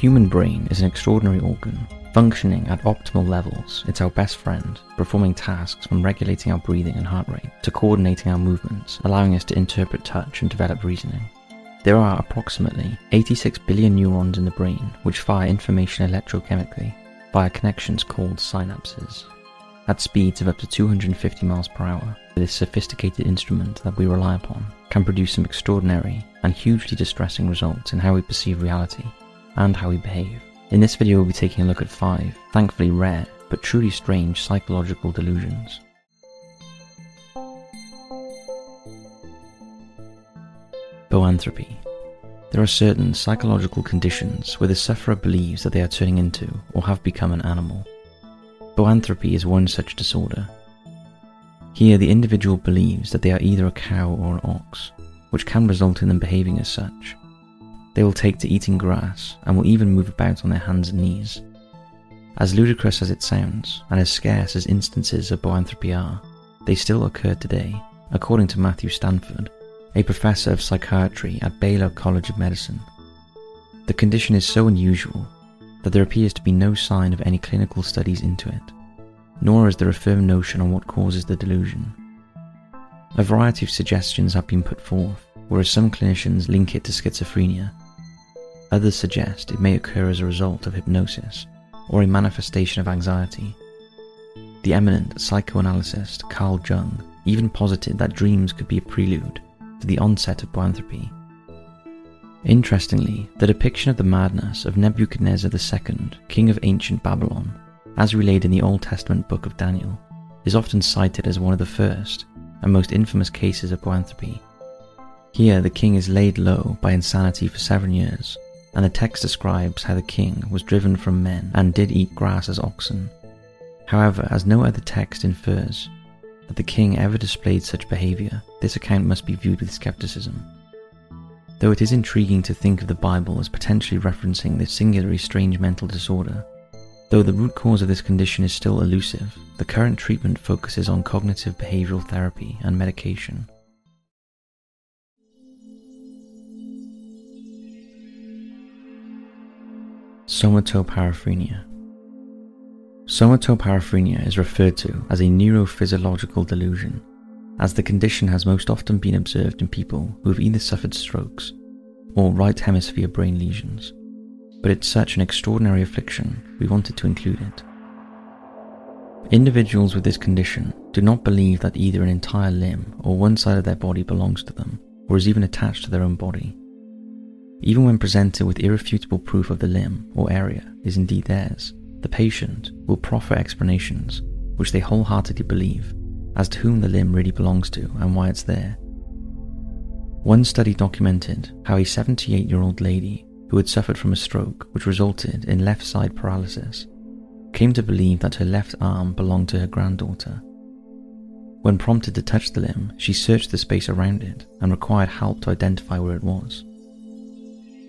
human brain is an extraordinary organ. Functioning at optimal levels, it's our best friend, performing tasks from regulating our breathing and heart rate to coordinating our movements, allowing us to interpret touch and develop reasoning. There are approximately 86 billion neurons in the brain which fire information electrochemically via connections called synapses. At speeds of up to 250 miles per hour, this sophisticated instrument that we rely upon can produce some extraordinary and hugely distressing results in how we perceive reality and how we behave. In this video, we'll be taking a look at five, thankfully rare, but truly strange psychological delusions. Boanthropy. There are certain psychological conditions where the sufferer believes that they are turning into or have become an animal. Boanthropy is one such disorder. Here, the individual believes that they are either a cow or an ox, which can result in them behaving as such. They will take to eating grass and will even move about on their hands and knees. As ludicrous as it sounds, and as scarce as instances of boanthropy are, they still occur today, according to Matthew Stanford, a professor of psychiatry at Baylor College of Medicine. The condition is so unusual that there appears to be no sign of any clinical studies into it, nor is there a firm notion on what causes the delusion. A variety of suggestions have been put forth, whereas some clinicians link it to schizophrenia. Others suggest it may occur as a result of hypnosis or a manifestation of anxiety. The eminent psychoanalyst Carl Jung even posited that dreams could be a prelude to the onset of boanthropy. Interestingly, the depiction of the madness of Nebuchadnezzar II, king of ancient Babylon, as relayed in the Old Testament book of Daniel, is often cited as one of the first and most infamous cases of boanthropy. Here, the king is laid low by insanity for seven years, and the text describes how the king was driven from men and did eat grass as oxen. However, as no other text infers that the king ever displayed such behavior, this account must be viewed with skepticism. Though it is intriguing to think of the Bible as potentially referencing this singularly strange mental disorder, though the root cause of this condition is still elusive, the current treatment focuses on cognitive behavioral therapy and medication. Somatoparaphrenia. Somatoparaphrenia is referred to as a neurophysiological delusion, as the condition has most often been observed in people who have either suffered strokes or right hemisphere brain lesions. But it's such an extraordinary affliction, we wanted to include it. Individuals with this condition do not believe that either an entire limb or one side of their body belongs to them or is even attached to their own body. Even when presented with irrefutable proof of the limb or area is indeed theirs, the patient will proffer explanations which they wholeheartedly believe as to whom the limb really belongs to and why it's there. One study documented how a 78 year old lady who had suffered from a stroke which resulted in left side paralysis came to believe that her left arm belonged to her granddaughter. When prompted to touch the limb, she searched the space around it and required help to identify where it was.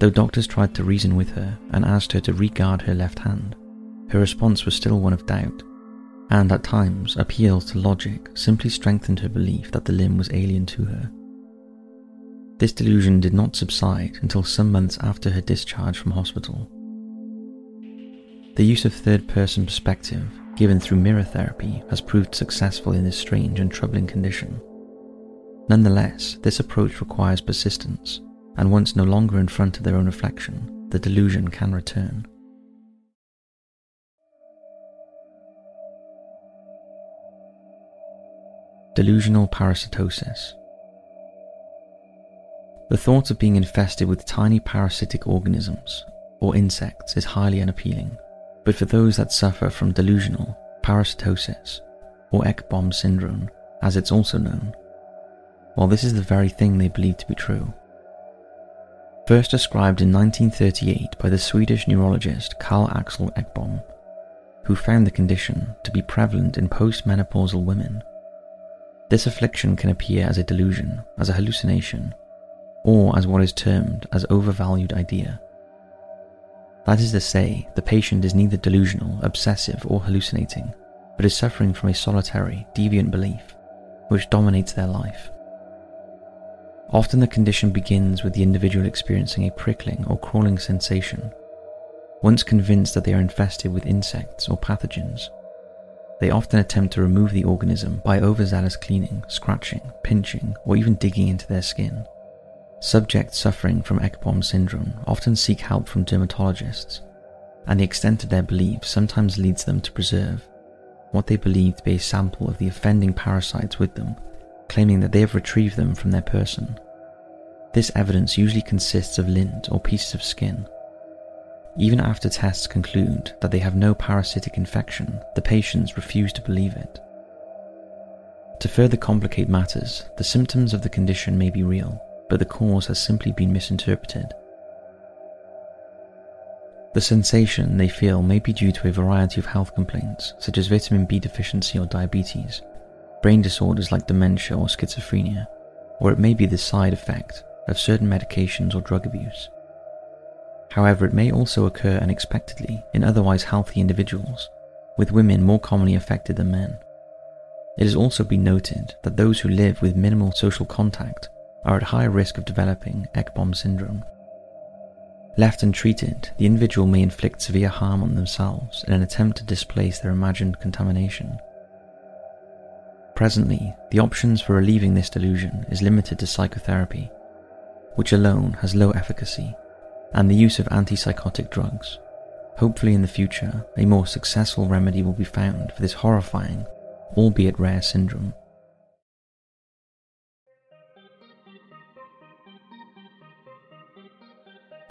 Though doctors tried to reason with her and asked her to regard her left hand, her response was still one of doubt, and at times appeals to logic simply strengthened her belief that the limb was alien to her. This delusion did not subside until some months after her discharge from hospital. The use of third person perspective given through mirror therapy has proved successful in this strange and troubling condition. Nonetheless, this approach requires persistence and once no longer in front of their own reflection, the delusion can return. Delusional parasitosis. The thought of being infested with tiny parasitic organisms or insects is highly unappealing, but for those that suffer from delusional parasitosis or Ekbom syndrome, as it's also known, while this is the very thing they believe to be true, first described in 1938 by the Swedish neurologist Carl Axel Ekbom, who found the condition to be prevalent in postmenopausal women. This affliction can appear as a delusion, as a hallucination, or as what is termed as overvalued idea. That is to say, the patient is neither delusional, obsessive, or hallucinating, but is suffering from a solitary, deviant belief which dominates their life. Often the condition begins with the individual experiencing a prickling or crawling sensation, once convinced that they are infested with insects or pathogens. They often attempt to remove the organism by overzealous cleaning, scratching, pinching, or even digging into their skin. Subjects suffering from Ekbom syndrome often seek help from dermatologists, and the extent of their belief sometimes leads them to preserve what they believe to be a sample of the offending parasites with them, claiming that they have retrieved them from their person. This evidence usually consists of lint or pieces of skin. Even after tests conclude that they have no parasitic infection, the patients refuse to believe it. To further complicate matters, the symptoms of the condition may be real, but the cause has simply been misinterpreted. The sensation they feel may be due to a variety of health complaints, such as vitamin B deficiency or diabetes, brain disorders like dementia or schizophrenia, or it may be the side effect of certain medications or drug abuse. However, it may also occur unexpectedly in otherwise healthy individuals, with women more commonly affected than men. It has also been noted that those who live with minimal social contact are at higher risk of developing Ekbom syndrome. Left untreated, the individual may inflict severe harm on themselves in an attempt to displace their imagined contamination. Presently, the options for relieving this delusion is limited to psychotherapy, which alone has low efficacy, and the use of antipsychotic drugs. Hopefully, in the future, a more successful remedy will be found for this horrifying, albeit rare syndrome.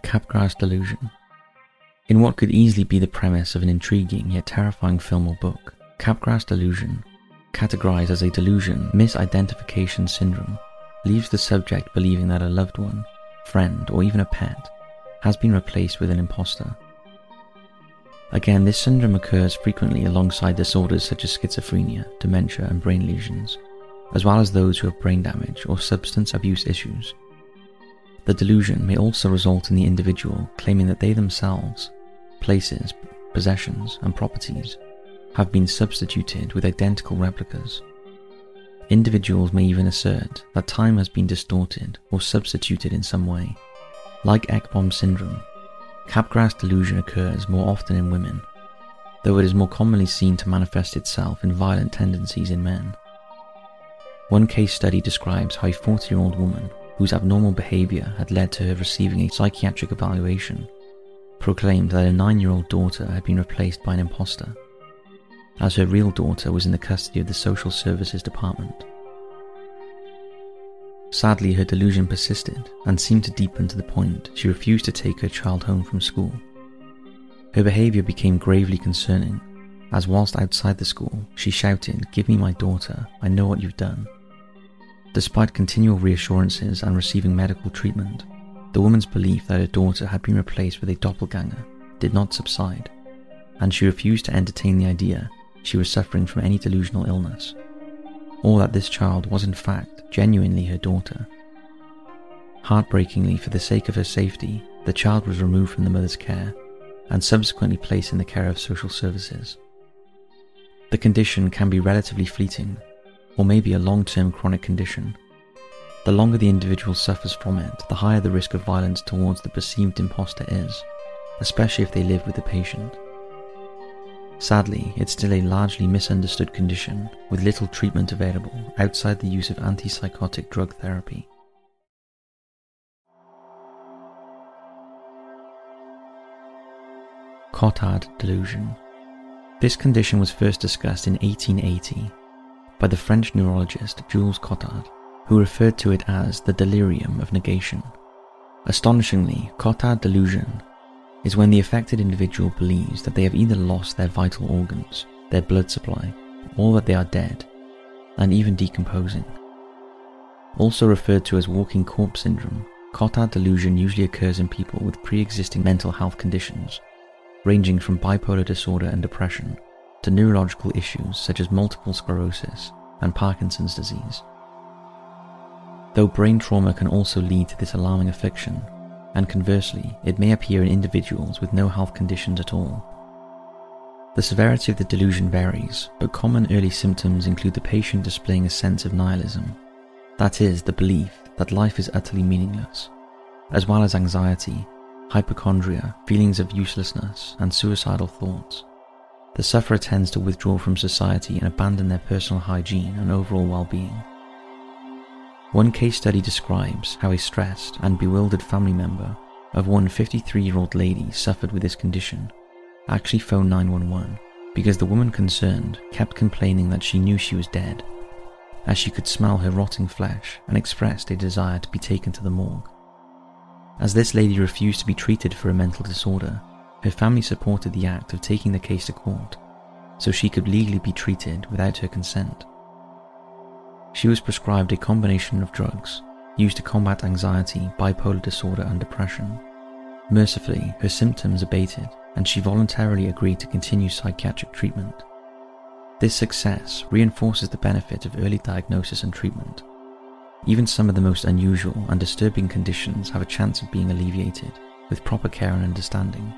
Capgras Delusion. In what could easily be the premise of an intriguing yet terrifying film or book, Capgras Delusion, categorized as a delusion misidentification syndrome, leaves the subject believing that a loved one, friend, or even a pet has been replaced with an imposter. Again, this syndrome occurs frequently alongside disorders such as schizophrenia, dementia, and brain lesions, as well as those who have brain damage or substance abuse issues. The delusion may also result in the individual claiming that they themselves, places, possessions, and properties have been substituted with identical replicas. Individuals may even assert that time has been distorted or substituted in some way. Like Ekbom syndrome, Capgras delusion occurs more often in women, though it is more commonly seen to manifest itself in violent tendencies in men. One case study describes how a 40 year old woman whose abnormal behaviour had led to her receiving a psychiatric evaluation, proclaimed that a nine year old daughter had been replaced by an impostor, as her real daughter was in the custody of the Social Services Department. Sadly, her delusion persisted and seemed to deepen to the point she refused to take her child home from school. Her behaviour became gravely concerning, as whilst outside the school, she shouted, Give me my daughter, I know what you've done. Despite continual reassurances and receiving medical treatment, the woman's belief that her daughter had been replaced with a doppelganger did not subside, and she refused to entertain the idea she was suffering from any delusional illness, or that this child was in fact genuinely her daughter. Heartbreakingly, for the sake of her safety, the child was removed from the mother's care and subsequently placed in the care of social services. The condition can be relatively fleeting or may be a long term chronic condition. The longer the individual suffers from it, the higher the risk of violence towards the perceived imposter is, especially if they live with the patient. Sadly, it's still a largely misunderstood condition with little treatment available outside the use of antipsychotic drug therapy. Cotard delusion. This condition was first discussed in 1880 by the French neurologist Jules Cotard, who referred to it as the delirium of negation. Astonishingly, Cotard delusion is when the affected individual believes that they have either lost their vital organs, their blood supply, or that they are dead, and even decomposing. Also referred to as walking corpse syndrome, Cotard delusion usually occurs in people with pre existing mental health conditions, ranging from bipolar disorder and depression to neurological issues such as multiple sclerosis and Parkinson's disease. Though brain trauma can also lead to this alarming affliction, and conversely, it may appear in individuals with no health conditions at all. The severity of the delusion varies, but common early symptoms include the patient displaying a sense of nihilism, that is, the belief that life is utterly meaningless, as well as anxiety, hypochondria, feelings of uselessness, and suicidal thoughts. The sufferer tends to withdraw from society and abandon their personal hygiene and overall well being. One case study describes how a stressed and bewildered family member of one 53 year old lady suffered with this condition actually phoned 911 because the woman concerned kept complaining that she knew she was dead, as she could smell her rotting flesh and expressed a desire to be taken to the morgue. As this lady refused to be treated for a mental disorder, her family supported the act of taking the case to court so she could legally be treated without her consent. She was prescribed a combination of drugs used to combat anxiety, bipolar disorder, and depression. Mercifully, her symptoms abated and she voluntarily agreed to continue psychiatric treatment. This success reinforces the benefit of early diagnosis and treatment. Even some of the most unusual and disturbing conditions have a chance of being alleviated with proper care and understanding.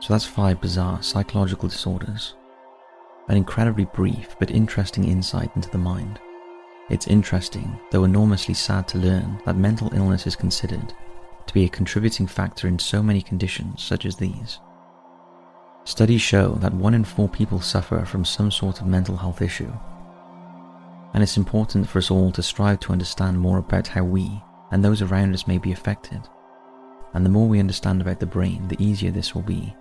So that's five bizarre psychological disorders an incredibly brief but interesting insight into the mind. It's interesting, though enormously sad to learn that mental illness is considered to be a contributing factor in so many conditions such as these. Studies show that one in four people suffer from some sort of mental health issue. And it's important for us all to strive to understand more about how we and those around us may be affected. And the more we understand about the brain, the easier this will be